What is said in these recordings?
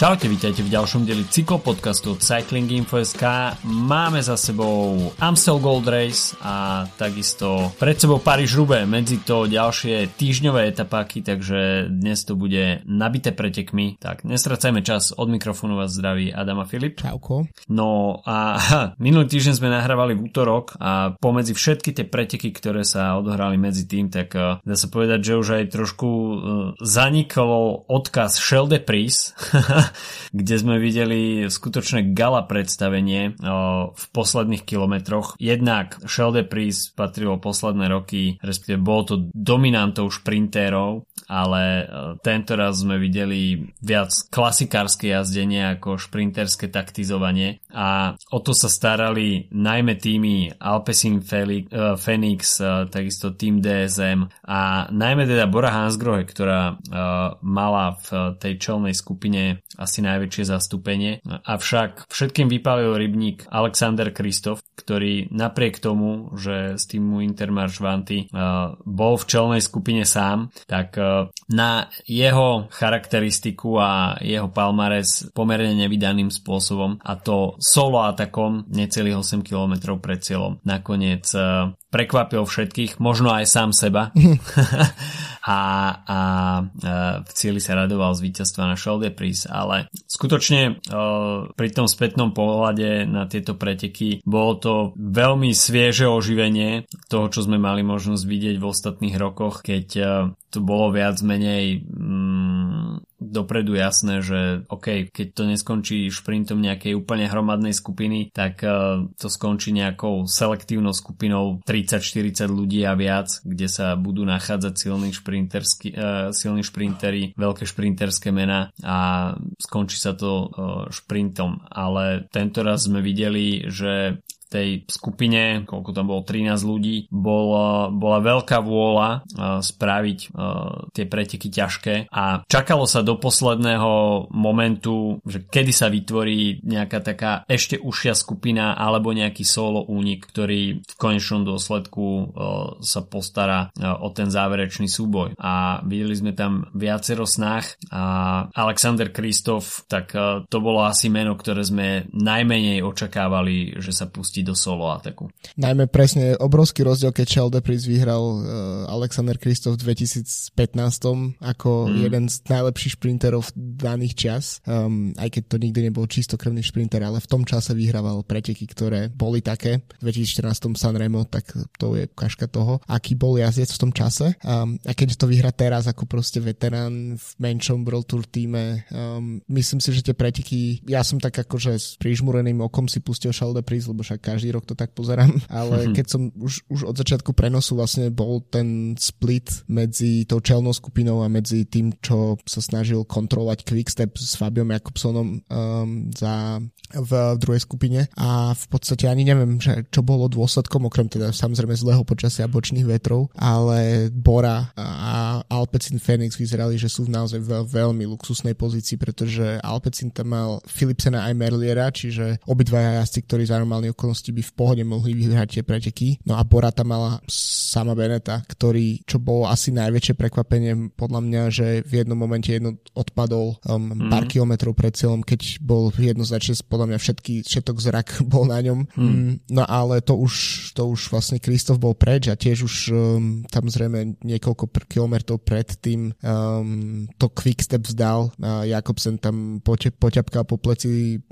Čaute, vítajte v ďalšom deli cyklopodcastu od Cycling Info.sk. Máme za sebou Amstel Gold Race a takisto pred sebou Paríž Rube, medzi to ďalšie týždňové etapáky, takže dnes to bude nabité pretekmi. Tak nestracajme čas, od mikrofónu vás zdraví Adama Filip. Čauko. No a ha, minulý týždeň sme nahrávali v útorok a pomedzi všetky tie preteky, ktoré sa odohrali medzi tým, tak uh, dá sa povedať, že už aj trošku uh, zanikol odkaz Shell de Pris kde sme videli skutočné gala predstavenie v posledných kilometroch. Jednak Shelde Priest patrilo posledné roky, respektíve bolo to dominantou šprintérov, ale tento raz sme videli viac klasikárske jazdenie ako šprinterské taktizovanie a o to sa starali najmä týmy Alpecin Phoenix, takisto tým DSM a najmä teda Bora Hansgrohe, ktorá mala v tej čelnej skupine asi najväčšie zastúpenie. Avšak všetkým vypálil rybník Alexander Kristof, ktorý napriek tomu, že z týmu Intermarš Vanty bol v čelnej skupine sám, tak na jeho charakteristiku a jeho palmares pomerne nevydaným spôsobom a to solo atakom necelých 8 km pred cieľom. Nakoniec uh, prekvapil všetkých, možno aj sám seba a, a v cieli sa radoval z víťazstva na Shoulder Prize, ale skutočne pri tom spätnom pohľade na tieto preteky bolo to veľmi svieže oživenie toho, čo sme mali možnosť vidieť v ostatných rokoch, keď to bolo viac menej mm, dopredu jasné, že OK, keď to neskončí šprintom nejakej úplne hromadnej skupiny, tak uh, to skončí nejakou selektívnou skupinou 30-40 ľudí a viac, kde sa budú nachádzať silní, uh, silní šprintery, veľké šprinterské mená a skončí sa to uh, šprintom. Ale tento raz sme videli, že tej skupine, koľko tam bolo 13 ľudí, bola, bola veľká vôľa uh, spraviť uh, tie preteky ťažké a čakalo sa do posledného momentu, že kedy sa vytvorí nejaká taká ešte užšia skupina alebo nejaký solo únik, ktorý v konečnom dôsledku uh, sa postará o ten záverečný súboj. A videli sme tam viacero snách a Alexander Kristof, tak to bolo asi meno, ktoré sme najmenej očakávali, že sa pustí pustiť do solo ataku. Najmä presne obrovský rozdiel, keď Charles Depris vyhral uh, Alexander Kristof v 2015 ako mm. jeden z najlepších šprinterov daných čas, um, aj keď to nikdy nebol čistokrvný šprinter, ale v tom čase vyhrával preteky, ktoré boli také. V 2014 Sanremo, tak to je ukážka toho, aký bol jazdec v tom čase. Um, a keď to vyhrá teraz ako proste veterán v menšom World Tour týme, um, myslím si, že tie preteky, ja som tak akože s prižmureným okom si pustil Charles Depris, lebo však každý rok to tak pozerám, ale keď som už, už od začiatku prenosu vlastne bol ten split medzi tou čelnou skupinou a medzi tým, čo sa snažil kontrolovať Quickstep s Fabiom Jakobsonom um, za v, v druhej skupine. A v podstate ani neviem, že čo bolo dôsledkom, okrem teda samozrejme zlého počasia bočných vetrov, ale Bora a Alpecin Phoenix vyzerali, že sú v naozaj veľ, veľmi luxusnej pozícii, pretože Alpecin tam mal Philipsena aj Merliera, čiže obidvaja jazdci, ktorí za normálne okolnosti by v pohode mohli vyhrať tie preteky. No a Bora tam mala sama Beneta, ktorý, čo bolo asi najväčšie prekvapenie podľa mňa, že v jednom momente jedno odpadol um, mm. pár kilometrov pred cieľom, keď bol jednoznačne podľa mňa všetky, všetok zrak bol na ňom. Hmm. No ale to už, to už vlastne Kristof bol preč a tiež už um, tam zrejme niekoľko pr- kilometrov pred tým um, to quickstep vzdal. A Jakobsen tam pote- poťapkal po pleci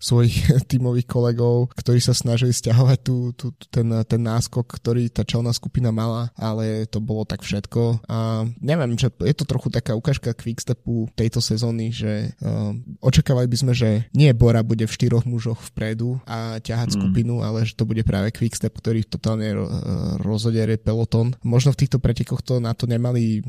svojich tímových kolegov, ktorí sa snažili stiahovať tú, tú, ten, ten náskok, ktorý tá čelná skupina mala, ale to bolo tak všetko. A neviem, že je to trochu taká ukážka quickstepu tejto sezóny, že um, očakávali by sme, že nie Bora bude v štyroch mužoch vpredu a ťahať mm. skupinu, ale že to bude práve Quickstep, ktorý totálne rozoderie peloton. Možno v týchto pretekoch to na to nemali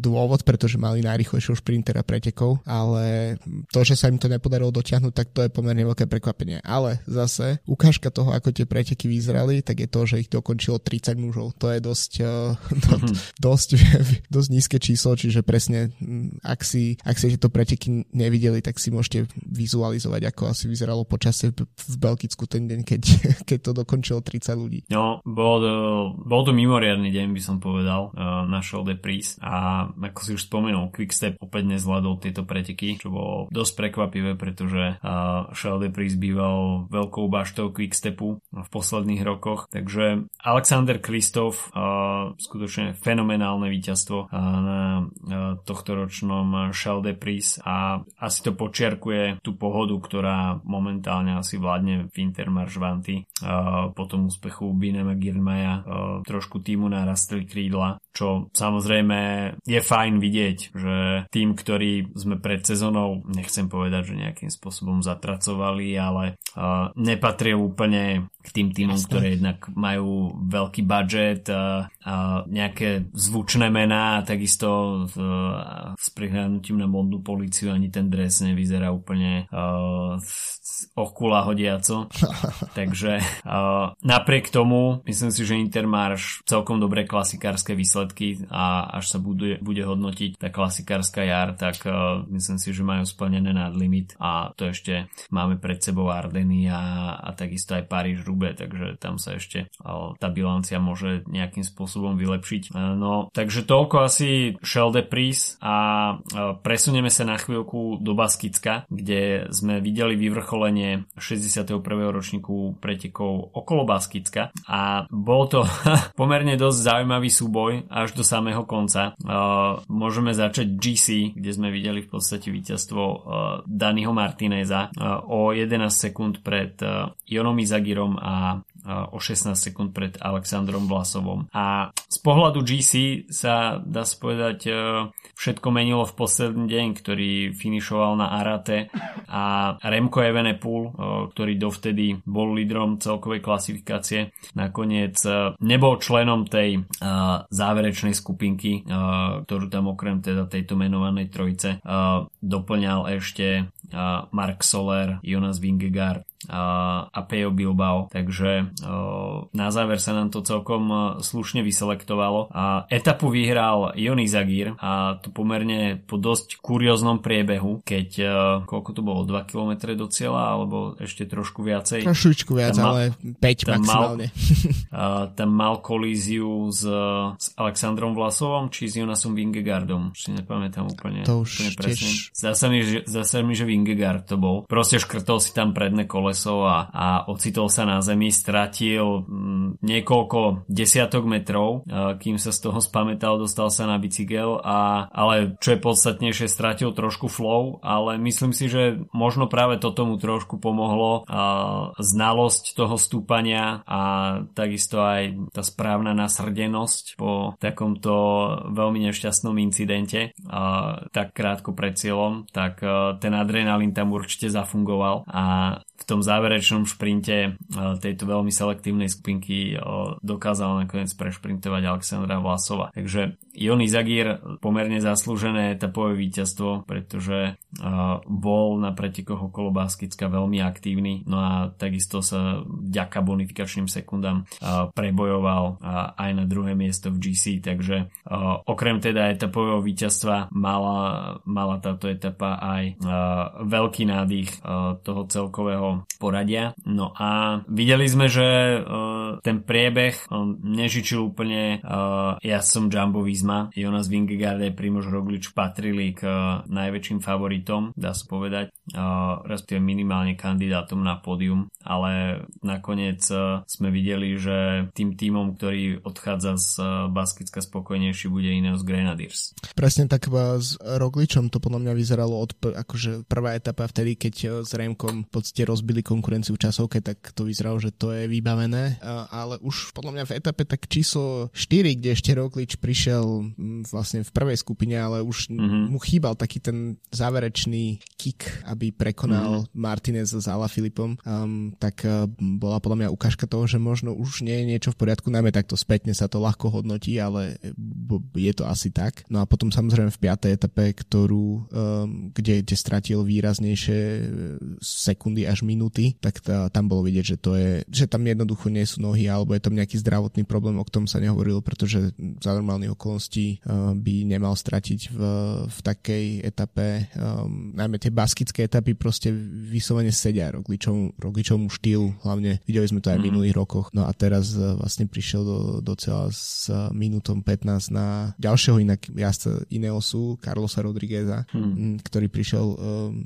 dôvod, pretože mali najrychlejšieho šprintera pretekov, ale to, že sa im to nepodarilo dotiahnuť, tak to je pomerne veľké prekvapenie. Ale zase ukážka toho, ako tie preteky vyzerali, tak je to, že ich dokončilo 30 mužov. To je dosť, uh, mm-hmm. dosť, dosť nízke číslo, čiže presne, mm, ak si, ak si tieto preteky nevideli, tak si môžete vizualizovať, ako asi vyzeralo počasie v Belgicku ten deň, keď, keď to dokončilo 30 ľudí. No, bol to, bol to mimoriadný deň, by som povedal, uh, na Show de Pries a ako si už spomenul, Quickstep opäť nezvládol tieto preteky, čo bolo dosť prekvapivé, pretože uh, Charles de Pries býval veľkou baštou Quickstepu v posledných rokoch, takže Alexander Kristof skutočne fenomenálne víťazstvo na tohto ročnom Charles de Pries. A asi to počiarkuje tú pohodu, ktorá momentálne asi vládne v Intermarš Vanty uh, po tom úspechu Binema Girmaja trošku týmu narastli krídla, čo samozrejme je fajn vidieť, že tým, ktorý sme pred sezónou, nechcem povedať, že nejakým spôsobom zatracovali, ale nepatril úplne k tým týmom, Jasne. ktoré jednak majú veľký budget a, a nejaké zvučné mená a takisto uh, s prihľadnutím na modnú policiu ani ten dres nevyzerá úplne uh, ochkula hodiaco. Takže uh, napriek tomu myslím si, že Intermarš celkom dobré klasikárske výsledky a až sa bude, bude hodnotiť tá klasikárska jar, tak uh, myslím si, že majú splnené nad limit a to ešte máme pred sebou Ardeny a, a takisto aj Paríž Rube, takže tam sa ešte uh, tá bilancia môže nejakým spôsobom vylepšiť. Uh, no, takže toľko asi Shell de Pris a uh, presunieme sa na chvíľku do Baskicka, kde sme videli vyvrcholenie 61. ročníku pretekov okolo Baskicka a bol to pomerne dosť zaujímavý súboj až do samého konca. Uh, môžeme začať GC, kde sme videli v podstate víťazstvo uh, Daniho Martineza uh, o 11 sekúnd pred Jonom Izagirom a o 16 sekúnd pred Alexandrom Vlasovom. A z pohľadu GC sa dá sa povedať e, všetko menilo v posledný deň, ktorý finišoval na Arate a Remko Evenepoel, e, ktorý dovtedy bol lídrom celkovej klasifikácie, nakoniec e, nebol členom tej záverečnej skupinky, ktorú tam okrem teda tejto menovanej trojice doplňal ešte Mark Soler, Jonas Vingegaard a Pejo Bilbao, takže na záver sa nám to celkom slušne vyselektovalo. A etapu vyhral Jony Zagír a to pomerne po dosť kurióznom priebehu, keď koľko to bolo, 2 km do cieľa alebo ešte trošku viacej. Trošičku viac, mal, ale 5 maximálne. Mal, tam mal kolíziu s, s Alexandrom Vlasovom či s Jonasom Vingegaardom, si nepamätám úplne, to už úplne presne. Zdá sa mi, že, zdá sa mi, že Vingegaard to bol. Proste škrtol si tam predné kole koleso a, a ocitol sa na zemi, stratil mm, niekoľko desiatok metrov, a, kým sa z toho spametal, dostal sa na bicykel, a, ale čo je podstatnejšie, stratil trošku flow, ale myslím si, že možno práve toto mu trošku pomohlo a, znalosť toho stúpania a takisto aj tá správna nasrdenosť po takomto veľmi nešťastnom incidente a, tak krátko pred cieľom, tak a, ten adrenalín tam určite zafungoval a v tom záverečnom šprinte e, tejto veľmi selektívnej skupinky e, dokázal nakoniec prešprintovať Alexandra Vlasova. Takže Jony Zagír pomerne zaslúžené etapové víťazstvo, pretože e, bol na pretekoch okolo Baskicka veľmi aktívny, no a takisto sa vďaka bonifikačným sekundám prebojoval aj na druhé miesto v GC, takže okrem teda etapového víťazstva mala, mala táto etapa aj veľký nádych toho celkového poradia. No a videli sme, že uh, ten priebeh um, nežičil úplne ja som Jumbo Visma, Jonas Vingegaard a Primož Roglič patrili k najväčším favoritom, dá sa povedať, respektíve minimálne kandidátom na pódium, ale nakoniec sme videli, že tým týmom, ktorý odchádza z Baskicka spokojnejší bude Ineos Grenadiers. Presne tak s Rogličom to podľa mňa vyzeralo od akože prvá etapa vtedy, keď s Remkom v podstate roz rozbili konkurenciu v časovke, tak to vyzeralo, že to je vybavené ale už podľa mňa v etape tak číslo 4, kde ešte Roglič prišiel mm, vlastne v prvej skupine, ale už mm-hmm. mu chýbal taký ten záverečný kick, aby prekonal mm-hmm. Martinez s Ala Filipom, um, tak uh, bola podľa mňa ukážka toho, že možno už nie je niečo v poriadku, najmä takto spätne sa to ľahko hodnotí, ale je to asi tak. No a potom samozrejme v piatej etape, ktorú, um, kde, kde stratil výraznejšie e, sekundy až minúty, tak tá, tam bolo vidieť, že to je, že tam jednoducho nie sú nohy alebo je tam nejaký zdravotný problém, o ktorom sa nehovoril, pretože za normálnych okolností uh, by nemal stratiť v, v takej etape. Um, najmä tie baskické etapy proste vyslovene sedia Rogličov, Rogličovmu štýlu, hlavne videli sme to aj v mhm. minulých rokoch. No a teraz uh, vlastne prišiel do, do cieľa s uh, minútom 15 na ďalšieho inak jazdca Ineosu, Carlosa Rodrigueza, hmm. ktorý prišiel um,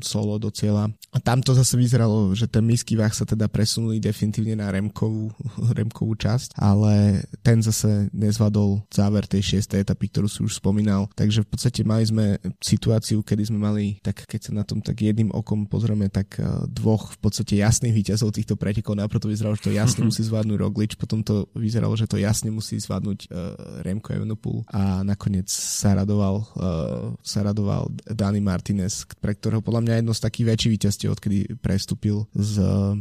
solo do cieľa. A tam to zase vyzeralo, že ten misky váh sa teda presunuli definitívne na Remkovú, Remkovú časť, ale ten zase nezvadol záver tej šiestej etapy, ktorú si už spomínal. Takže v podstate mali sme situáciu, kedy sme mali, tak keď sa na tom tak jedným okom pozrieme, tak uh, dvoch v podstate jasných víťazov týchto pretekov. Najprv to vyzeralo, že to jasne musí zvládnuť Roglič, potom to vyzeralo, že to jasne musí zvládnuť uh, Remko Evenepoel a nakoniec sa radoval, uh, sa radoval Dani Martinez, pre ktorého podľa mňa jedno z takých väčších víťazstiev, odkedy prestúpil z, uh,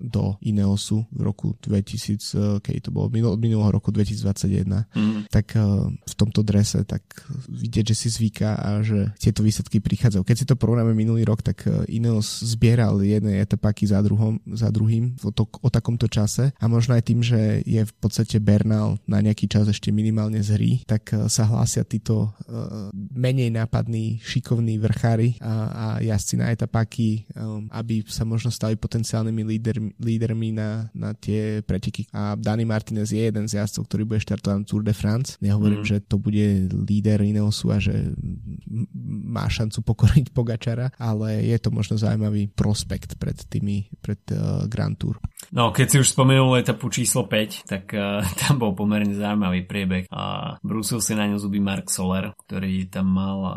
do Ineosu v roku 2000, uh, keď to bolo minul, minulého roku 2021, mm. tak uh, v tomto drese tak vidieť, že si zvyká a že tieto výsledky prichádzajú. Keď si to porovnáme minulý rok, tak Ineos zbieral jedné etapáky za, druhom, za druhým o, to, o takomto čase a možno aj tým, že je v podstate Bernal na nejaký čas ešte minimálne z hry, tak sa hlásia títo uh, menej nápadní, šikovní vrchári a, a jazdci na etapáky, um, aby sa možno stali potenciálnymi líder, lídermi na, na tie preteky. A Dani Martinez je jeden z jazdcov, ktorý bude štartovať na Tour de France. Nehovorím, mm. že to bude líder Ineosu a že má šancu pokoriť Pogačara, ale je to možno zaujímavý prospekt pred tými, pred uh, Grand Tour. No, keď si už spomenul etapu číslo 5, tak uh, tam bol pomerne zaujímavý priebeh a brúsil si na ňu zuby Mark Soler, ktorý tam mal uh,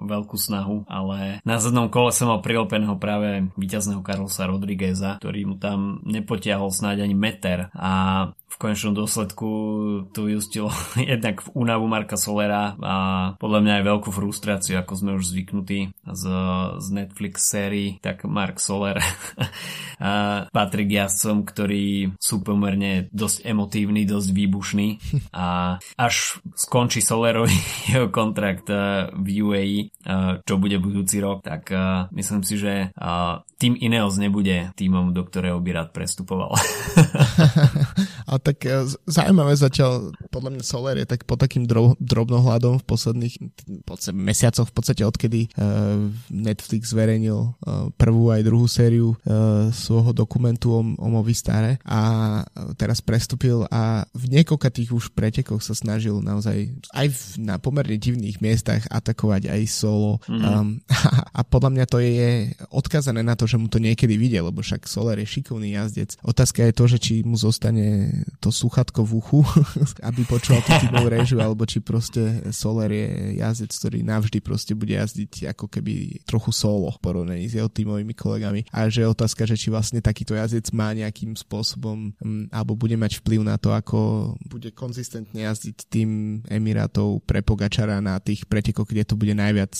veľkú snahu, ale na zadnom kole som mal prilepeného práve víťazného Carlosa Rodrigueza, ktorý mu tam nepotiahol snáď ani meter. A v konečnom dôsledku tu vyústilo jednak v únavu Marka Solera a podľa mňa aj veľkú frustráciu, ako sme už zvyknutí z, z Netflix sérii, tak Mark Soler patrí k jazdcom, ktorí sú pomerne dosť emotívni, dosť výbušní a až skončí Solerovi jeho kontrakt v UAE, čo bude budúci rok, tak myslím si, že tým Ineos nebude týmom, do ktorého by rád prestupoval. A tak e, zaujímavé zatiaľ, podľa mňa Soler je tak pod takým drob, drobnohľadom v posledných podstate, mesiacoch, v podstate odkedy uh, Netflix zverejnil uh, prvú aj druhú sériu uh, svojho dokumentu o, o Movistare a teraz prestúpil a v niekoľka tých už pretekoch sa snažil naozaj aj v, na pomerne divných miestach atakovať aj solo mm. um, a, a podľa mňa to je odkazané na to, že mu to niekedy videl, lebo však Soler je šikovný jazdec. Otázka je to, že či mu zostane to sluchatko v uchu, aby počúval tú tímovú režiu, alebo či proste Soler je jazdec, ktorý navždy proste bude jazdiť ako keby trochu solo v porovnaní s jeho tímovými kolegami. A že je otázka, že či vlastne takýto jazdec má nejakým spôsobom um, alebo bude mať vplyv na to, ako bude konzistentne jazdiť tým Emirátov pre Pogačara na tých pretekoch, kde to bude najviac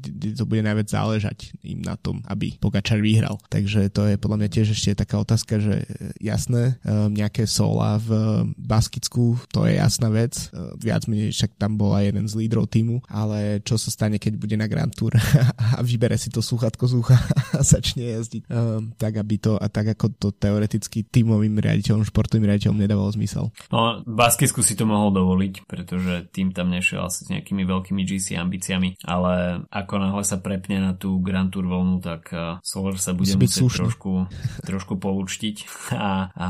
kde to bude najviac záležať im na tom, aby Pogačar vyhral. Takže to je podľa mňa tiež ešte taká otázka, že jasné, um, nejaké solo bola v Baskicku, to je jasná vec. E, viac menej však tam bola jeden z lídrov týmu, ale čo sa stane, keď bude na Grand Tour a vybere si to sluchatko z ucha a začne jazdiť um, tak, aby to a tak ako to teoreticky týmovým riaditeľom, športovým riaditeľom nedávalo zmysel. No, v Baskicku si to mohol dovoliť, pretože tým tam nešiel asi s nejakými veľkými GC ambíciami, ale ako náhle sa prepne na tú Grand Tour voľnu, tak Solar sa bude musieť trošku, trošku poučtiť a, a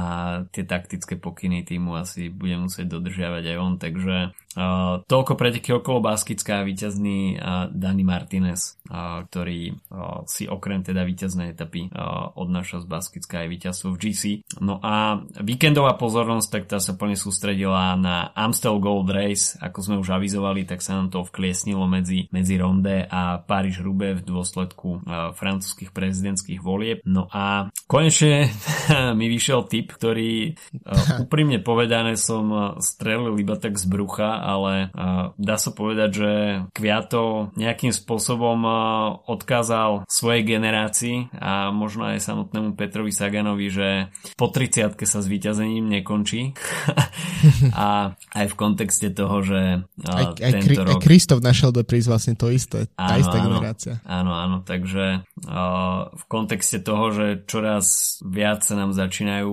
tie taktické pokyny týmu asi bude musieť dodržiavať aj on, takže uh, toľko preteky okolo Baskická víťazný uh, Dani Martinez, uh, ktorý uh, si okrem teda víťaznej etapy uh, odnáša z Baskická aj víťazstvo v GC. No a víkendová pozornosť, tak tá sa plne sústredila na Amstel Gold Race, ako sme už avizovali, tak sa nám to vkliesnilo medzi, medzi Ronde a Paríž Rube v dôsledku uh, francúzských prezidentských volieb. No a konečne mi vyšiel tip, ktorý úprimne povedané som strelil iba tak z brucha, ale dá sa povedať, že Kviato nejakým spôsobom odkázal svojej generácii a možno aj samotnému Petrovi Saganovi, že po 30 sa s víťazením nekončí. a aj v kontexte toho, že aj, aj, tento rok... Aj Kristof našiel do prísť vlastne to isté, tá áno, istá áno, generácia. Áno, áno, takže v kontexte toho, že čoraz viac sa nám začínajú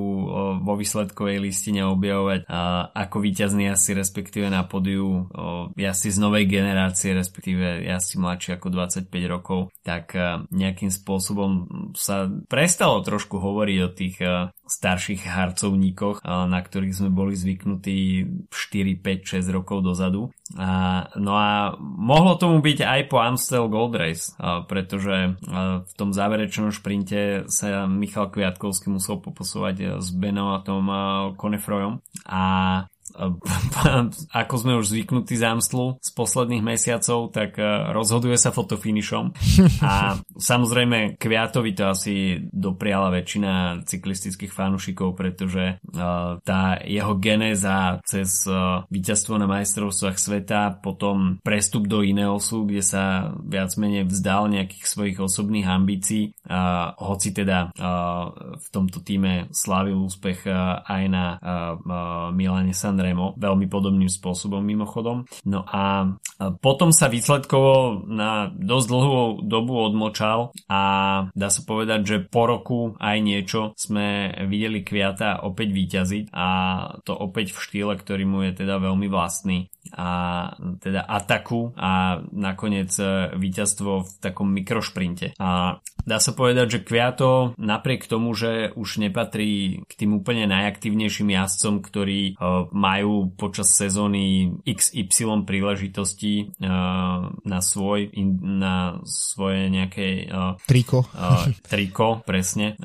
vo výsledkovej listine objavovať uh, ako víťazní asi respektíve na podiu jazdci z novej generácie, respektíve jazdci mladší ako 25 rokov, tak uh, nejakým spôsobom sa prestalo trošku hovoriť o tých uh, starších harcovníkoch, na ktorých sme boli zvyknutí 4, 5, 6 rokov dozadu. No a mohlo tomu byť aj po Amstel Gold Race, pretože v tom záverečnom šprinte sa Michal Kviatkovský musel poposúvať s Benoatom Konefrojom a ako sme už zvyknutí z z posledných mesiacov, tak e, rozhoduje sa fotofinišom. A samozrejme Kviatovi to asi dopriala väčšina cyklistických fanúšikov, pretože e, tá jeho genéza cez e, víťazstvo na majstrovstvách sveta, potom prestup do Ineosu, kde sa viac menej vzdal nejakých svojich osobných ambícií, hoci teda v tomto týme slávil úspech aj na Milane Sanre Remo veľmi podobným spôsobom mimochodom. No a potom sa výsledkovo na dosť dlhú dobu odmočal a dá sa povedať, že po roku aj niečo sme videli Kviata opäť výťaziť a to opäť v štýle, ktorý mu je teda veľmi vlastný a teda ataku a nakoniec e, víťazstvo v takom mikrošprinte. A dá sa povedať, že Kviato napriek tomu, že už nepatrí k tým úplne najaktívnejším jazdcom, ktorí uh, majú počas sezóny XY príležitosti uh, na svoj na svoje nejaké triko, triko presne,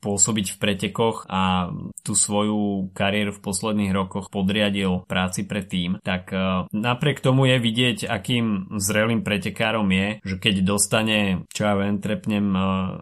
pôsobiť v pretekoch a tú svoju kariéru v posledných rokoch podriadil práci pre tým, tak napriek tomu je vidieť, akým zrelým pretekárom je, že keď dostane, čo ja viem, trepnem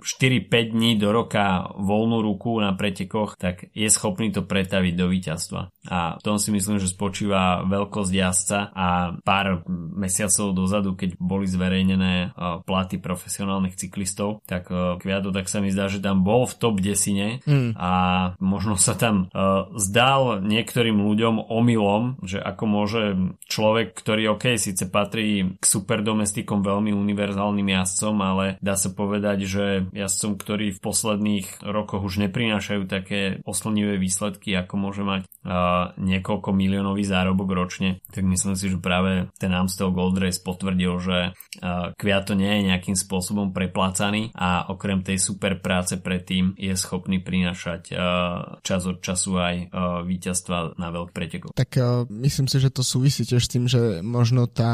4-5 dní do roka voľnú ruku na pretekoch, tak je schopný to pretaviť do víťazstva. A v tom si myslím, že spočíva veľkosť jazdca a pár mesiacov dozadu, keď boli zverejnené platy profesionálnych cyklistov, tak Kviato tak sa mi zdá, že tam bol v top desine mm. a možno sa tam zdal niektorým ľuďom omylom, že ako môže človek, ktorý OK, síce patrí k superdomestikom veľmi univerzálnym jazdcom, ale dá sa povedať, že jazdcom, ktorí v posledných rokoch už neprinášajú také oslnivé výsledky, ako môže mať uh, niekoľko miliónový zárobok ročne, tak myslím si, že práve ten Amstel Gold Race potvrdil, že uh, Kviato nie je nejakým spôsobom preplácaný a okrem tej super práce predtým je schopný prinášať uh, čas od času aj uh, víťazstva na veľk pretekov. Tak uh, myslím si, že to súvisí tiež s tým, že možno tá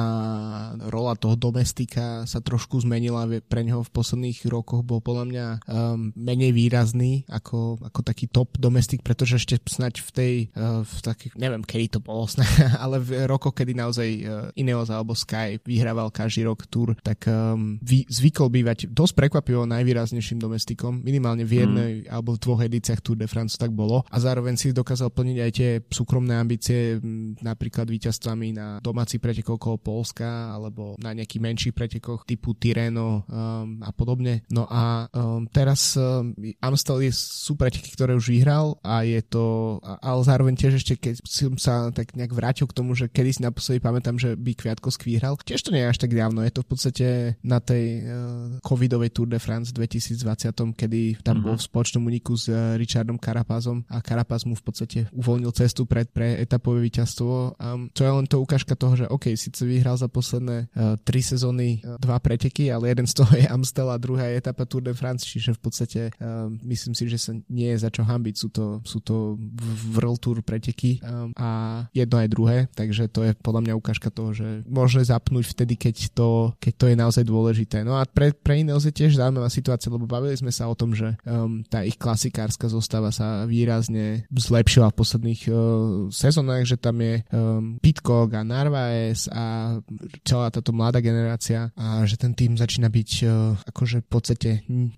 rola toho domestika sa trošku zmenila. Pre neho v posledných rokoch bol podľa mňa um, menej výrazný ako, ako taký top domestik, pretože ešte snať v tej, uh, v takých, neviem, kedy to bolo, ale v rokoch, kedy naozaj uh, Ineos alebo Sky vyhrával každý rok túr, tak um, vy, zvykol bývať dosť prekvapivo najvýraznejším domestikom, minimálne v jednej mm. alebo v dvoch edíciách Tour de France tak bolo a zároveň si dokázal plniť aj tie súkromné ambície, napríklad víťazstvami na domáci pretek okolo Polska alebo na nejakých menších pretekoch typu Tireno um, a podobne. No a um, teraz um, Amstel je, sú preteky, ktoré už vyhral a je to, ale zároveň tiež ešte keď som sa tak nejak vrátil k tomu, že kedy si naposledy pamätám, že by Kviatkovský vyhral. Tiež to nie je až tak dávno, je to v podstate na tej uh, covidovej Tour de France 2020, kedy tam mm-hmm. bol v spoločnom uniku s uh, Richardom Carapazom a Carapaz mu v podstate uvoľnil cestu pred pre etapové víťazstvo. Um, čo je len to ukážka toho, že OK, síce vyhral za posledné uh, tri sezóny uh, dva preteky, ale jeden z toho je Amstel a druhá je etapa Tour de France, čiže v podstate uh, myslím si, že sa nie je za čo hambiť. Sú to, sú to World Tour preteky um, a jedno aj druhé, takže to je podľa mňa ukážka toho, že môže zapnúť vtedy, keď to, keď to je naozaj dôležité. No a pre, pre Ineos je tiež zaujímavá situácia, lebo bavili sme sa o tom, že um, tá ich klasikárska zostava sa výrazne zlepšila v posledných uh, sezónach, že tam je um, Pitcock a Narvaez a celá táto mladá generácia a že ten tým začína byť uh, akože v podstate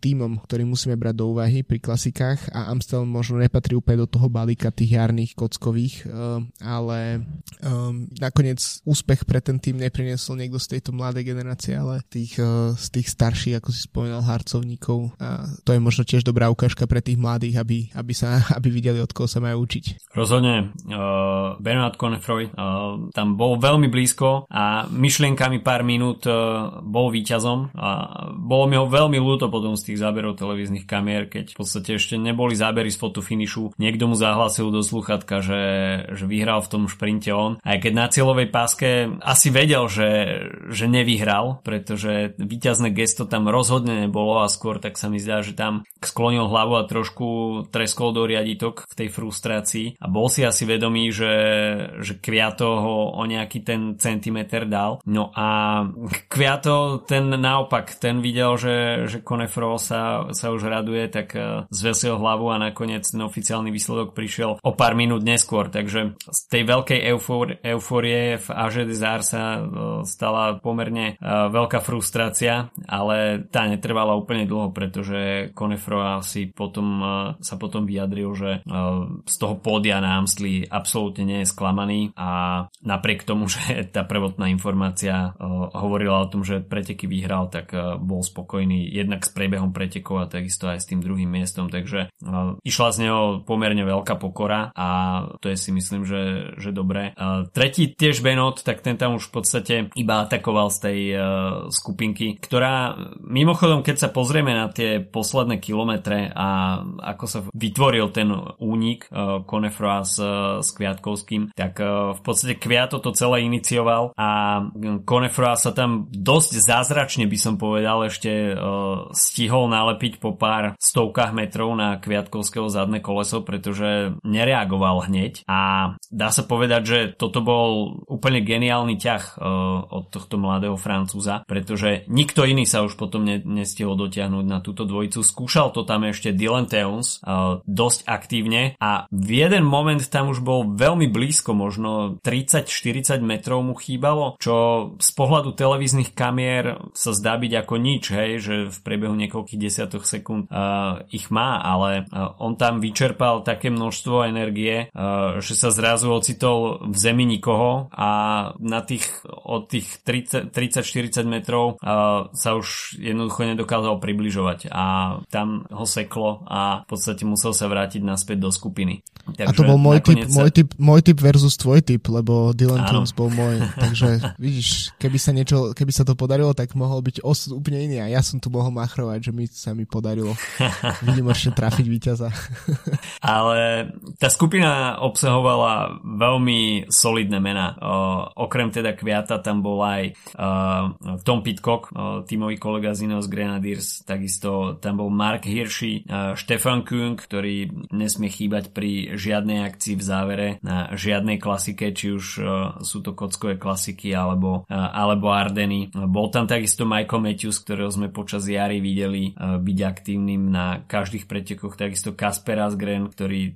týmom, ktorý musíme brať do úvahy pri klasikách a Amstel možno nepatrí úplne do toho balíka tých jarných kockových, uh, ale um, nakoniec úspech pre ten tým nepriniesol niekto z tejto mladej generácie, ale tých, z tých starších, ako si spomínal, harcovníkov a to je možno tiež dobrá ukážka pre tých mladých, aby, aby, sa, aby videli, od koho sa majú učiť. Rozhodne. Uh, Bernard Konefroy uh, tam bol veľmi blízko a myšlienkami pár minút uh, bol víťazom a bolo mi ho veľmi ľúto potom z tých záberov televíznych kamier, keď v podstate ešte neboli zábery z fotofinišu. Niekto mu zahlásil do sluchatka, že, že vyhral v tom šprinte on. Aj keď na cieľovej páske asi vedel, že, že nevyhral, pretože víťazné gesto tam rozhodne nebolo a skôr tak sa mi zdá, že tam sklonil hlavu a trošku treskol do riaditok v tej frustrácii a bol si asi vedomý, že, že Kviato ho o nejaký ten centimeter dal. No a Kviato ten naopak, ten videl, že, že Konefro sa, sa už raduje, tak e, zvesil hlavu a nakoniec ten oficiálny výsledok prišiel o pár minút neskôr, takže z tej veľkej eufórie v Aže Desar sa e, stala pomerne e, veľká frustrácia, ale tá netrvala úplne dlho, pretože Konefro si potom, sa potom vyjadril, že z toho pódia na Amstli absolútne nie je sklamaný a napriek tomu, že tá prvotná informácia hovorila o tom, že preteky vyhral, tak bol spokojný jednak s priebehom pretekov a takisto aj s tým druhým miestom, takže išla z neho pomerne veľká pokora a to je si myslím, že, že dobré. Tretí tiež Benot, tak ten tam už v podstate iba atakoval z tej skupinky, ktorá mimochodom, keď sa pozrieme na tie posledné kilometre a ako sa vytvoril ten únik Konefroa s, s Kviatkovským, tak v podstate Kviato to celé inicioval a Konefroa sa tam dosť zázračne by som povedal ešte stihol nalepiť po pár stovkách metrov na Kviatkovského zadné koleso, pretože nereagoval hneď a dá sa povedať, že toto bol úplne geniálny ťah od tohto mladého Francúza, pretože nikto iný sa už potom ne, nestihol dotiahnuť na túto dvojicu. Skúšal to tam ešte Dylan Teuns dosť aktívne a v jeden moment tam už bol veľmi blízko, možno 30-40 metrov mu chýbalo, čo z pohľadu televíznych kamier sa zdá byť ako nič, hej, že v priebehu niekoľkých desiatok sekúnd uh, ich má, ale uh, on tam vyčerpal také množstvo energie, uh, že sa zrazu ocitol v zemi nikoho a na tých od tých 30-40 metrov uh, sa už jednoducho nedokázal približovať a tam ho seklo a v podstate musel sa vrátiť naspäť do skupiny. Takže a to bol môj typ, sa... môj, typ, môj typ versus tvoj typ, lebo Dylan Tunes bol môj. Takže vidíš, keby sa, niečo, keby sa to podarilo, tak mohol byť osud úplne iný a ja som tu mohol machrovať, že mi sa mi podarilo vynimočne trafiť víťaza. Ale tá skupina obsahovala veľmi solidné mená. okrem teda Kviata tam bol aj Tom Pitcock, tímový kolega z Ineos Grenadiers, takisto tam bol Mark Hirschi, Stefan Küng, ktorý nesmie chýbať pri žiadnej akcii v závere na žiadnej klasike, či už uh, sú to kockové klasiky alebo, uh, alebo Ardeny. Bol tam takisto Michael Matthews, ktorého sme počas jary videli uh, byť aktívnym na každých pretekoch, takisto Kasper Asgren, ktorý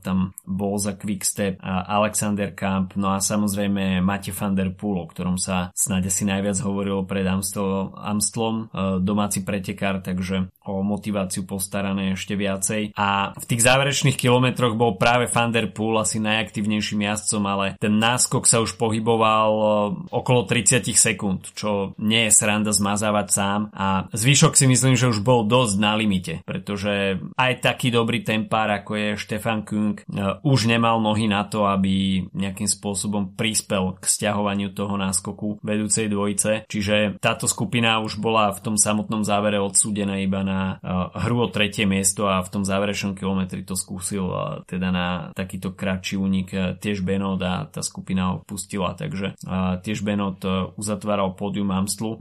tam bol za Quickstep, Alexander Kamp, no a samozrejme Mate van der Poel, o ktorom sa snáď asi najviac hovorilo pred Amstel, Amstlom, domáci pretekár, takže o motiváciu postarané ešte viacej. A v tých záverečných kilometroch bol práve Van Der Poel asi najaktívnejším jazdcom, ale ten náskok sa už pohyboval e, okolo 30 sekúnd, čo nie je sranda zmazávať sám a zvyšok si myslím, že už bol dosť na limite, pretože aj taký dobrý tempár, ako je Stefan Kung, e, už nemal nohy na to, aby nejakým spôsobom prispel k stiahovaniu toho náskoku vedúcej dvojice. Čiže táto skupina už bola v tom samotnom závere odsúdená iba na hru o tretie miesto a v tom záverečnom kilometri to skúsil teda na takýto kratší únik tiež Benot a tá skupina ho pustila, takže tiež Benot e, uzatváral pódium Amstlu.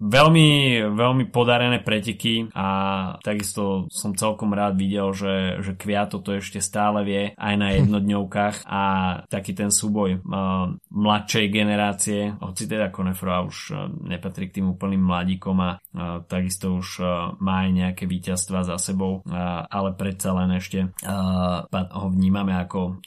Veľmi, veľmi podarené preteky a takisto som celkom rád videl, že, že Kviato to ešte stále vie aj na jednodňov T1 a taký ten súboj uh, mladšej generácie, hoci teda Konefroa už uh, nepatrí k tým úplným mladíkom a takisto už má aj nejaké víťazstva za sebou, ale predsa len ešte ho vnímame ako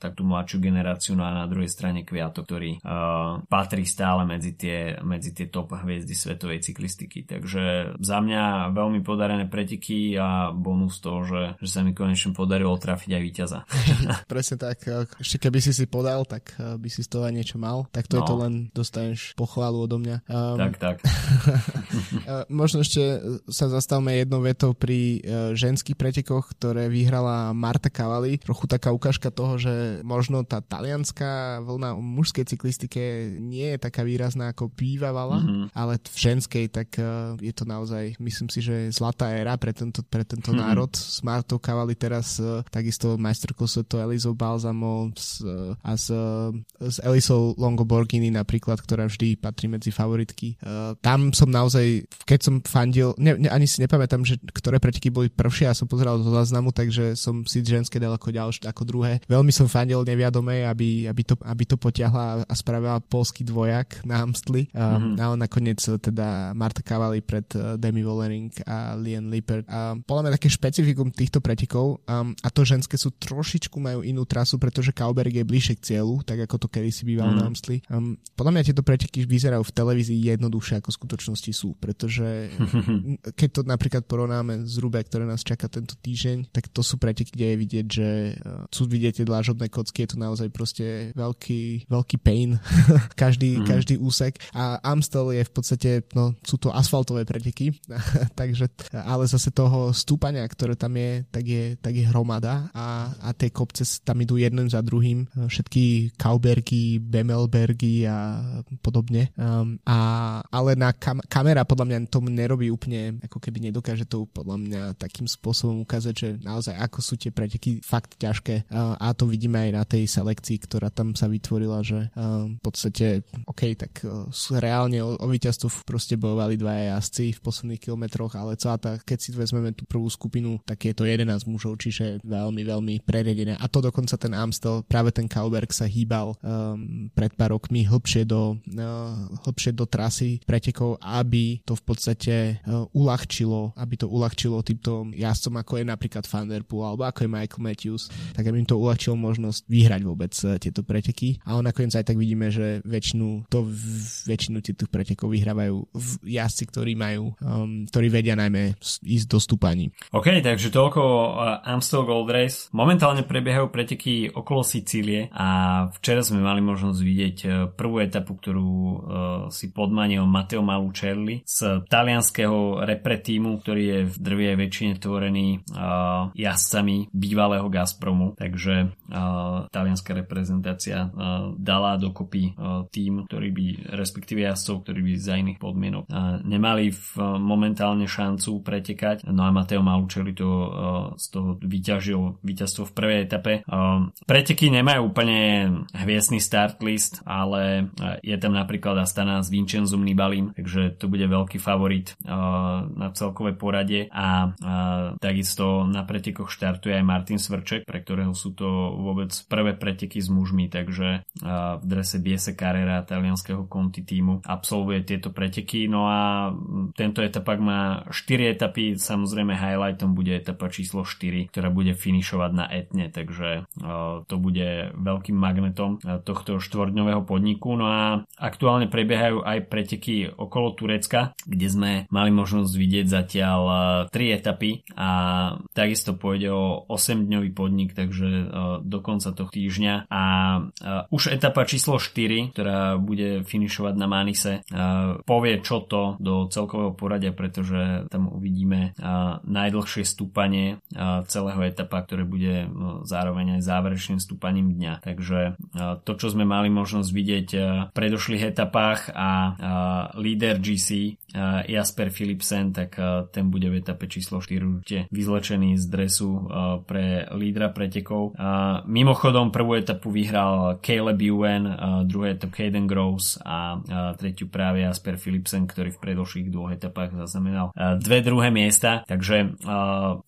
tak tú mladšiu generáciu, no a na druhej strane Kviato, ktorý uh, patrí stále medzi tie, medzi tie top hviezdy svetovej cyklistiky. Takže za mňa veľmi podarené preteky a bonus toho, že, že sa mi konečne podarilo trafiť aj víťaza. Presne tak. Ešte keby si si podal, tak eh, by si z toho aj niečo mal. Tak to no. je to len dostaneš pochválu odo mňa. Um, tak, tak. Eh, možno ešte sa zastavme jednou vetou pri ženských pretekoch, ktoré vyhrala Marta Cavalli. Trochu taká ukážka toho, že možno tá talianská vlna v mužskej cyklistike nie je taká výrazná ako bývavala, mm-hmm. ale v ženskej tak uh, je to naozaj, myslím si, že zlatá éra pre tento, pre tento mm-hmm. národ. S Martou Cavalli teraz uh, takisto majsterkou to Elizou Balzamo s, uh, a s, uh, s Elisou Longoborghini napríklad, ktorá vždy patrí medzi favoritky. Uh, tam som naozaj, keď som fandil, ne, ne, ani si nepamätám, že ktoré preteky boli prvšie, ja som pozeral zo záznamu, takže som si ženské dal ako ďalšie, ako druhé. Veľmi som fandil neviadomej, aby, aby, to, aby to potiahla a spravila polský dvojak na Amstli. Um, mm-hmm. Ale nakoniec teda Marta Cavalli pred uh, Demi Vollering a Lian Lippert. A podľa mňa také špecifikum týchto pretekov um, a to ženské sú trošičku majú inú trasu, pretože Kauberg je bližšie k cieľu, tak ako to kedy si býval mm. na Amstli. Um, podľa mňa tieto preteky vyzerajú v televízii jednoduchšie ako v skutočnosti sú, pretože keď to napríklad porovnáme z Rube, ktoré nás čaká tento týždeň, tak to sú preteky, kde je vidieť, že uh, sú vidieť tie dlážobné kocky, je to naozaj proste veľký, veľký pain. Každý, mm. každý úsek. A Amstel je v podstate, no sú to asfaltové preteky, takže, ale zase toho stúpania, ktoré tam je, tak je, tak je hromada. A, a tie kopce tam idú jedným za druhým, všetky Kaubergy, Bemelbergy a podobne. Um, a, ale na kam, kamera podľa mňa tomu nerobí úplne, ako keby nedokáže to podľa mňa takým spôsobom ukázať, že naozaj ako sú tie preteky fakt ťažké. Uh, a to vidíme aj na tej selekcii, ktorá tam sa vytvorila, že um, v podstate, OK, tak uh, reálne o, o víťazstvo proste bojovali dva jazdci v posledných kilometroch, ale celá tá, keď si vezmeme tú prvú skupinu, tak je to 11 mužov, čiže veľmi, veľmi preredené. A to dokonca ten Amstel, práve ten Kauberg sa hýbal um, pred pár rokmi hlbšie do, uh, hlbšie do trasy pretekov, aby to v podstate uh, uľahčilo, aby to uľahčilo týmto jazdcom, ako je napríklad Van Der Poel, alebo ako je Michael Matthews, tak aby im to uľahčilo možnosť vyhrať vôbec uh, tieto preteky. A nakoniec aj tak vidíme, že väčšinu, to väčšinu týchto pretekov vyhrávajú jazdci, ktorí majú, um, ktorí vedia najmä ísť do stúpaní. OK, takže toľko Amstel Gold Race. Momentálne prebiehajú preteky okolo Sicílie a včera sme mali možnosť vidieť e, prvú etapu, ktorú uh, si podmanil Matteo Malucelli z talianského repre týmu, ktorý je v drvie väčšine tvorený uh, jazdcami bývalého Gazpromu, takže uh, talianská reprezentácia uh, dala dokopy uh, tým, ktorý by, respektíve jazdcov, ktorí by za iných podmienok uh, nemali v, momentálne šancu pretekať. No a Mateo Malucelli to z toho vyťažil víťazstvo v prvej etape. Preteky nemajú úplne hviezdny start list, ale je tam napríklad Astana s Vincenzom Nibalim, takže to bude veľký favorit na celkové porade a takisto na pretekoch štartuje aj Martin Svrček, pre ktorého sú to vôbec prvé preteky s mužmi, takže uh, v drese Biese Carrera talianského Conti týmu absolvuje tieto preteky. No a tento etapak má 4 etapy, samozrejme highlightom bude etapa číslo 4, ktorá bude finišovať na Etne, takže to bude veľkým magnetom tohto štvordňového podniku. No a aktuálne prebiehajú aj preteky okolo Turecka, kde sme mali možnosť vidieť zatiaľ 3 etapy a takisto pôjde o 8-dňový podnik, takže do konca tohto týždňa a už etapa číslo 4, ktorá bude finišovať na Manise, povie čo to do celkového poradia, pretože tam uvidíme najdlhšie stúpanie celého etapa, ktoré bude zároveň aj záverečným stúpaním dňa. Takže to, čo sme mali možnosť vidieť v predošlých etapách a líder GC Jasper Philipsen, tak ten bude v etape číslo 4 určite vyzlečený z dresu pre lídra pretekov. Mimochodom prvú etapu vyhral Caleb Ewan, druhú etapu Hayden Groves a tretiu práve Jasper Philipsen, ktorý v predošlých dvoch etapách zaznamenal dve druhé miesta. Takže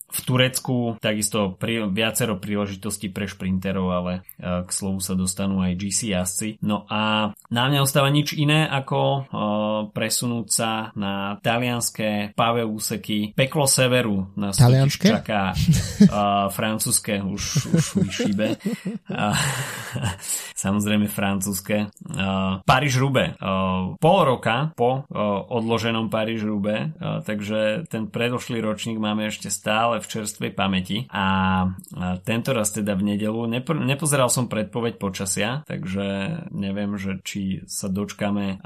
v Turecku takisto pri, viacero príležitostí pre šprinterov, ale k slovu sa dostanú aj GC jazdci. No a na mňa ostáva nič iné ako presunúť sa na talianské pavé úseky. Peklo severu na talianské? čaká francúzske, už, už vyšíbe. samozrejme francúzske. Paríž-Rube. Pol roka po odloženom Paríž-Rube, takže ten predošlý ročník máme ešte stále v čerstvej pamäti a tento raz teda v nedelu nepozeral som predpoveď počasia, takže neviem, že či sa dočkame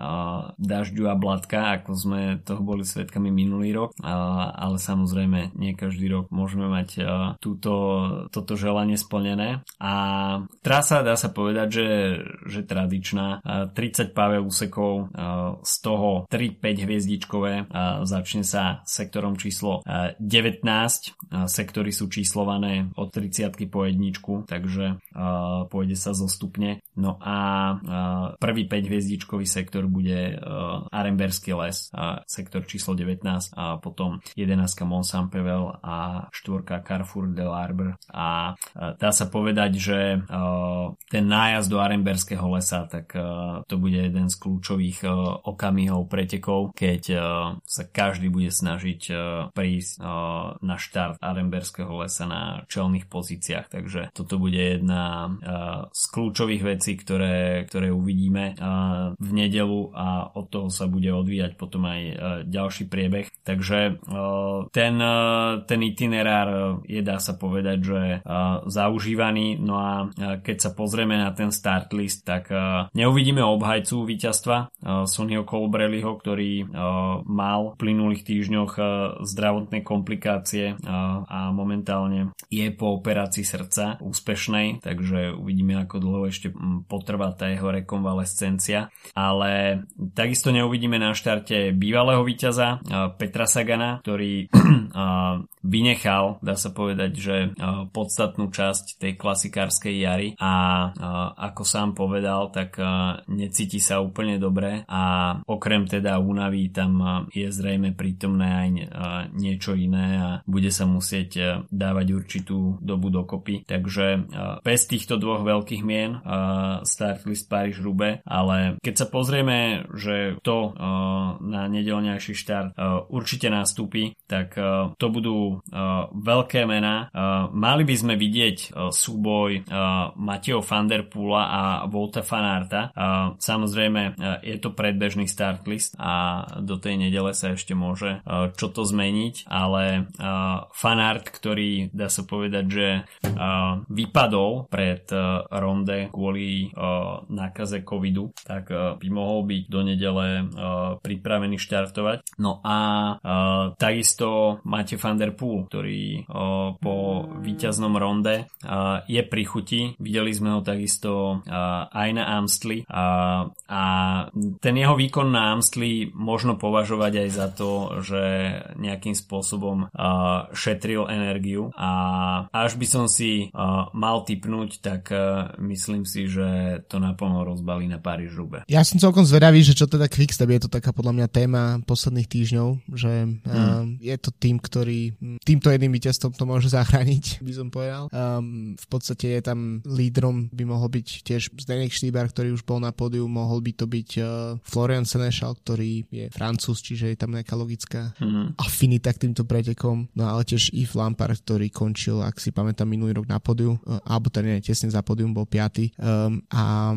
dažďu a blatka, ako sme toho boli svetkami minulý rok, ale samozrejme nie každý rok môžeme mať túto, toto želanie splnené a trasa dá sa povedať, že, že tradičná. 30 pavé úsekov z toho 3-5 hviezdičkové začne sa sektorom číslo 19 sektory sú číslované od 30 po jedničku takže pôjde sa zostupne. No a prvý 5 hviezdičkový sektor bude Aremberský les sektor číslo 19 a potom 11 Mont Saint-Pevel a 4 Carrefour de l'Arbre. A dá sa povedať, že ten nájazd do Aremberského lesa tak to bude jeden z kľúčových okamihov pretekov, keď sa každý bude snažiť prísť na štart Aremberského lesa na čelných pozíciách, takže toto bude jedna z kľúčových vecí, ktoré, ktoré uvidíme v nedelu a od toho sa bude odvíjať potom aj ďalší priebeh. Takže ten, ten itinerár je dá sa povedať, že zaužívaný, no a keď sa pozrieme na ten start list, tak neuvidíme obhajcu víťazstva Sonnyho Colbrelliho, ktorý mal v plynulých týždňoch zdravotné komplikácie a momentálne je po operácii srdca úspešnej, takže uvidíme, ako dlho ešte potrvá tá jeho rekonvalescencia. Ale takisto neuvidíme na štarte bývalého víťaza Petra Sagana, ktorý vynechal, dá sa povedať, že podstatnú časť tej klasikárskej jary a ako sám povedal, tak necíti sa úplne dobre a okrem teda únavy tam je zrejme prítomné aj niečo iné a bude sa musieť dávať určitú dobu dokopy. Takže bez týchto dvoch veľkých mien start list Paríž Rube, ale keď sa pozrieme, že to na nedelňajší štart určite nastúpi, tak to budú veľké mená. Mali by sme vidieť súboj Mateo van a Volta Fanarta. Samozrejme je to predbežný start list a do tej nedele sa ešte môže čo to zmeniť, ale Fanart, ktorý dá sa povedať, že vypadol pred ronde kvôli nákaze covidu, tak by mohol byť do nedele pripravený štartovať. No a takisto máte Van der ktorý po víťaznom ronde je pri chuti. Videli sme ho takisto aj na Amstli a, a ten jeho výkon na Amstli možno považovať aj za to, že nejakým spôsobom šetril energiu a až by som si mal typnúť, tak myslím si, že to naplno rozbalí na Paríž Rube. Ja som celkom zvedavý, že čo teda Quickstep je to taká podľa mňa téma posledných týždňov, že hmm. je to tým, ktorý týmto jedným víťazstvom to môže zachrániť, by som povedal. Um, v podstate je tam lídrom by mohol byť tiež Zdenek Štýbar, ktorý už bol na pódiu, mohol by to byť uh, Florian Senešal, ktorý je francúz, čiže je tam nejaká logická mm-hmm. afinita k týmto pretekom. No ale tiež Yves Lampard, ktorý končil, ak si pamätám, minulý rok na pódiu, uh, alebo teda nie, tesne za pódium bol piaty. Um, a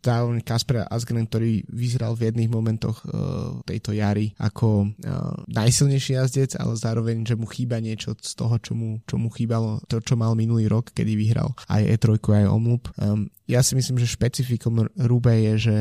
zároveň Kasper Asgren, ktorý vyzeral v jedných momentoch uh, tejto jary ako uh, najsilnejší jazdec, ale zároveň, že mu chýba niečo z toho, čo mu, čo mu chýbalo, to, čo mal minulý rok, kedy vyhral aj E3, aj Omloop. Um, ja si myslím, že špecifikom Rube je, že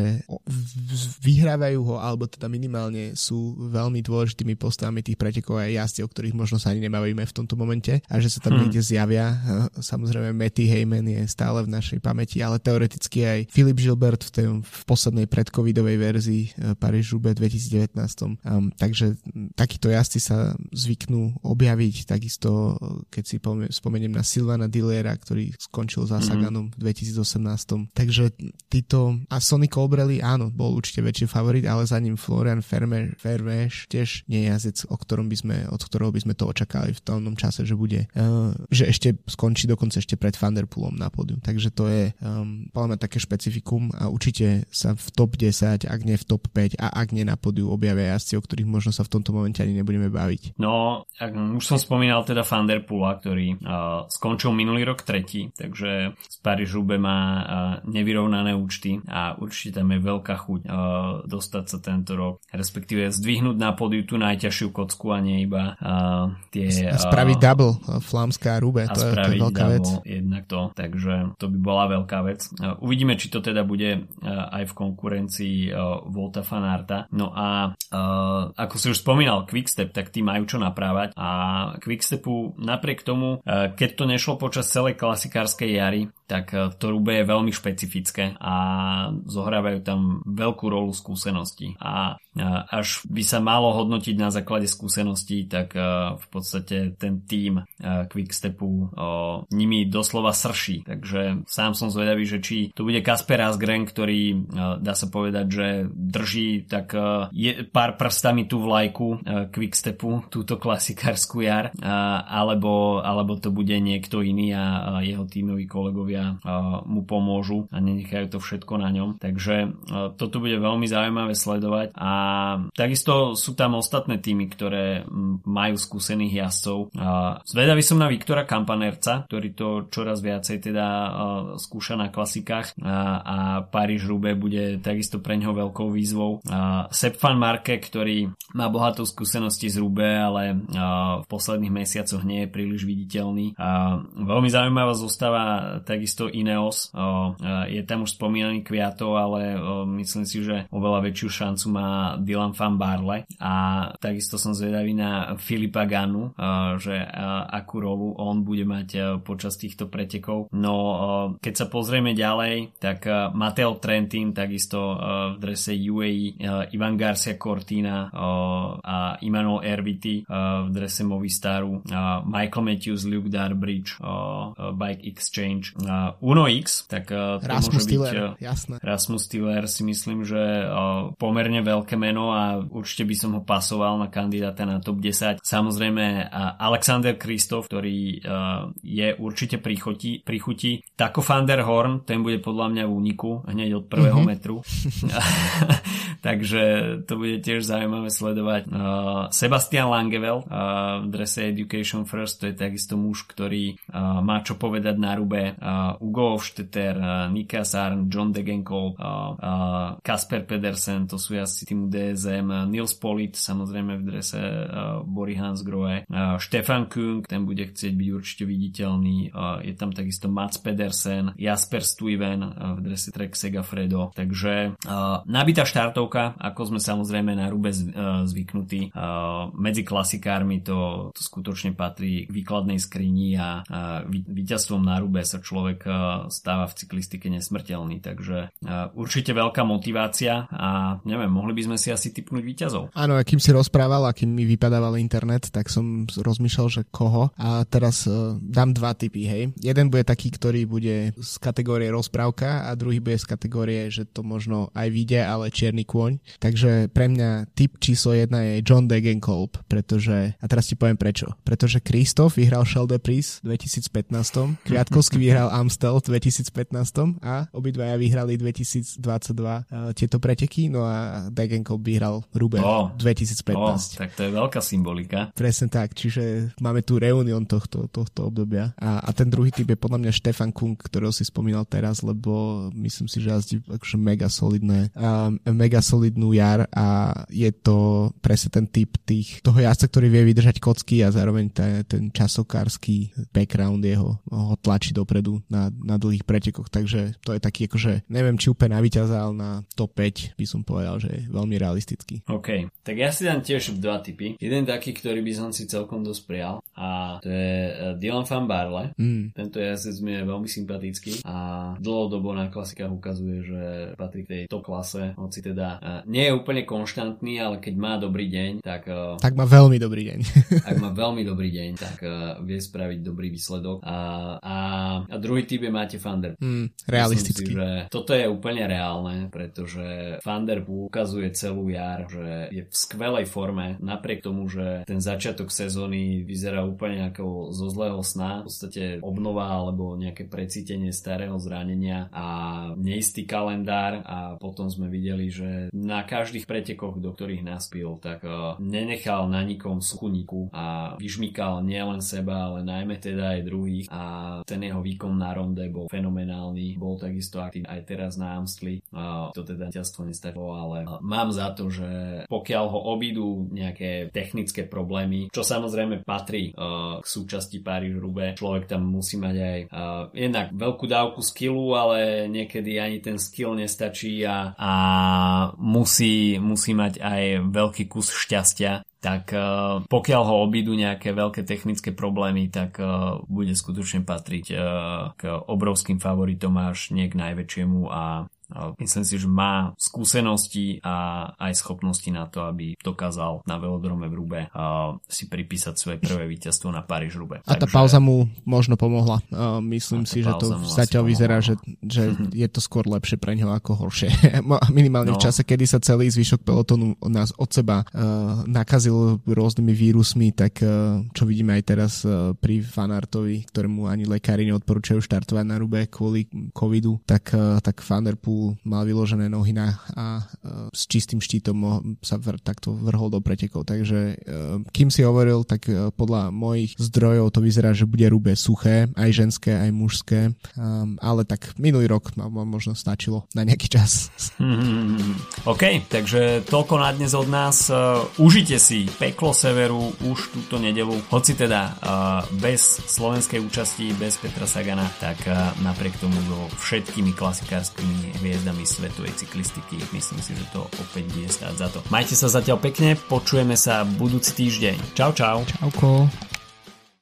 vyhrávajú ho, alebo teda minimálne sú veľmi dôležitými postavami tých pretekov aj jazdci, o ktorých možno sa ani nebavíme v tomto momente a že sa tam hmm. niekde zjavia. Samozrejme Matty Heyman je stále v našej pamäti, ale teoreticky aj Filip Gilbert v, tej, v poslednej predcovidovej verzii Paríž Rube 2019. Um, takže takíto jazdci sa zvyknú objaviť, takisto keď si spomeniem na Silvana Dillera, ktorý skončil za mhm. Saganom v 2018 Takže títo, a Sonny Colbrelli, áno, bol určite väčší favorit, ale za ním Florian Fermeš tiež nie jazdec, o ktorom by sme, od ktorého by sme to očakali v tom čase, že bude, uh, že ešte skončí dokonca ešte pred Vanderpoolom na pódium. Takže to je um, podľa také špecifikum a určite sa v top 10, ak nie v top 5 a ak nie na pódiu objavia jazdci, o ktorých možno sa v tomto momente ani nebudeme baviť. No, ak, už som spomínal teda Vanderpoola, ktorý uh, skončil minulý rok tretí, takže z Paríž Rube má nevyrovnané účty a určite tam je veľká chuť uh, dostať sa tento rok, respektíve zdvihnúť na pódiu tú najťažšiu kocku a nie iba uh, tie... Spraviť double, Flámska a Rube, to, je, to je veľká vec. Jednak to, takže to by bola veľká vec. Uvidíme, či to teda bude aj v konkurencii Volta Fanarta. No a ako si už spomínal, Quickstep, tak tí majú čo naprávať a Quickstepu napriek tomu, keď to nešlo počas celej klasikárskej jary, tak uh, to Rube je veľmi špecifické a zohrávajú tam veľkú rolu skúsenosti. A až by sa malo hodnotiť na základe skúseností, tak v podstate ten tým Quickstepu nimi doslova srší. Takže sám som zvedavý, že či to bude Kasper Asgren, ktorý dá sa povedať, že drží tak je pár prstami tú vlajku Quickstepu, túto klasikárskú jar, alebo, alebo to bude niekto iný a jeho tímoví kolegovia mu pomôžu a nenechajú to všetko na ňom. Takže toto bude veľmi zaujímavé sledovať a takisto sú tam ostatné týmy, ktoré majú skúsených jazdcov. Zvedavý som na Viktora Kampanerca, ktorý to čoraz viacej teda skúša na klasikách a Paríž Rube bude takisto pre ňoho veľkou výzvou. Sepp van Marke, ktorý má bohatú skúsenosti z Rube, ale v posledných mesiacoch nie je príliš viditeľný. Veľmi zaujímavá zostáva takisto Ineos. Je tam už spomínaný Kviato, ale myslím si, že oveľa väčšiu šancu má Dylan van Barle a takisto som zvedavý na Filipa Ganu, že akú rolu on bude mať počas týchto pretekov. No keď sa pozrieme ďalej, tak Mateo Trentin takisto v drese UAE, Ivan Garcia Cortina a Immanuel Erviti v drese Movistaru, Michael Matthews, Luke Darbridge, Bike Exchange, Uno X, tak to Rasmus môže byť jasné. Rasmus Tiller si myslím, že pomerne veľké meno a určite by som ho pasoval na kandidáta na top 10. Samozrejme Alexander Kristof, ktorý je určite pri chuti. Pri chuti. Taco van der Horn, ten bude podľa mňa v úniku hneď od prvého mm-hmm. metru. Takže to bude tiež zaujímavé sledovať. Uh, Sebastian Langevel uh, v drese Education First, to je takisto muž, ktorý má čo povedať na rube. Ugo Hofstetter, uh, Nika Sarn, John Degenkolb, Kasper Pedersen, to sú asi tým DSM, Nils Polit, samozrejme v drese uh, Bory Hansgrohe, uh, Stefan Kung, ten bude chcieť byť určite viditeľný, uh, je tam takisto Mats Pedersen, Jasper Stuyven v drese Trek Segafredo, takže nabitá štartovka, ako sme samozrejme na rube zvyknutí. Medzi klasikármi to, to skutočne patrí k výkladnej skrini a víťazstvom na rube sa človek stáva v cyklistike nesmrteľný, takže určite veľká motivácia a neviem, mohli by sme si asi typnúť víťazov. Áno, akým si rozprával, akým mi vypadával internet, tak som rozmýšľal, že koho a teraz uh, dám dva typy, hej. Jeden bude taký, ktorý bude z kategórie rozprávka a druhý bude z kategórie, že to možno aj vyjde, ale čierny kôň. Takže pre mňa typ číslo jedna je John Degenkolb, pretože, a teraz ti poviem prečo. Pretože Kristof vyhral Shell de Pris v 2015, Kviatkovský vyhral Amstel v 2015 a obidvaja vyhrali 2022 uh, tieto preteky, no a Degenkolb vyhral Ruben oh, 2015. Oh, tak to je veľká symbolika. Presne tak, čiže máme tu reunión tohto, tohto obdobia. A, a ten druhý typ je podľa mňa Štefan Kung, ktorého si spomínal teraz, lebo myslím si, že jazdí akože mega solidné, um, mega solidnú jar a je to presne ten typ tých, toho jazdca, ktorý vie vydržať kocky a zároveň ten, ten časokársky background jeho ho tlačí dopredu na, na dlhých pretekoch, takže to je taký akože, neviem či úplne na víťaza, ale na top 5 by som povedal, že je veľmi realistický. OK, tak ja si dám tiež dva typy. Jeden taký, ktorý by som si celkom dosť prijal a to je eh, Dylan van Barle. Mm. Tento jazdec mi je veľmi sympatický a dlhodobo na klasikách ukazuje, že patrí k tej top klase, hoci teda uh, nie je úplne konštantný, ale keď má dobrý deň, tak... Uh, tak má veľmi dobrý deň. ak má veľmi dobrý deň, tak vie spraviť dobrý výsledok. A, a a druhý typ je Máte Fander. Mm, realisticky. Si, že toto je úplne reálne, pretože Fander ukazuje celú jar, že je v skvelej forme, napriek tomu, že ten začiatok sezóny vyzerá úplne ako zo zlého sna, v podstate obnova alebo nejaké precítenie starého zranenia a neistý kalendár a potom sme videli, že na každých pretekoch, do ktorých naspil, tak uh, nenechal na nikom suchuníku a vyžmykal nielen seba, ale najmä teda aj druhých a ten jeho výkon na ronde bol fenomenálny, bol takisto aktívny aj teraz na Amstli, uh, to teda ťastvo nestačilo, ale uh, mám za to, že pokiaľ ho obídu nejaké technické problémy, čo samozrejme patrí uh, k súčasti Paríž Rube, človek tam musí mať aj uh, jednak veľkú dávku skillu, ale niekedy ani ten skill nestačí a, a musí, musí mať aj veľký kus šťastia. Tak uh, pokiaľ ho obídu nejaké veľké technické problémy, tak uh, bude skutočne patriť uh, k obrovským favoritom až nie k najväčšiemu a Myslím si, že má skúsenosti a aj schopnosti na to, aby dokázal na velodrome v Rube si pripísať svoje prvé víťazstvo na Paríž Rube. A tá Takže... pauza mu možno pomohla. Myslím si, že to zatiaľ vyzerá, že, že je to skôr lepšie pre neho ako horšie. Minimálne no. v čase, kedy sa celý zvyšok pelotonu nás od seba uh, nakazil rôznymi vírusmi, tak uh, čo vidíme aj teraz uh, pri Fanartovi, ktorému ani lekári neodporúčajú štartovať na Rube kvôli covidu, tak, tak Fanarpu mal vyložené nohy na a uh, s čistým štítom sa vr, takto vrhol do pretekov. Takže uh, kým si hovoril, tak uh, podľa mojich zdrojov to vyzerá, že bude rube suché, aj ženské, aj mužské. Um, ale tak minulý rok ma, ma možno stačilo na nejaký čas. OK, takže toľko na dnes od nás. Užite si peklo severu už túto nedelu. Hoci teda bez slovenskej účasti, bez Petra Sagana, tak napriek tomu so všetkými klasikárskymi hviezdami svetovej cyklistiky. Myslím si, že to opäť bude stáť za to. Majte sa zatiaľ pekne, počujeme sa budúci týždeň. Čau, čau. Čauko.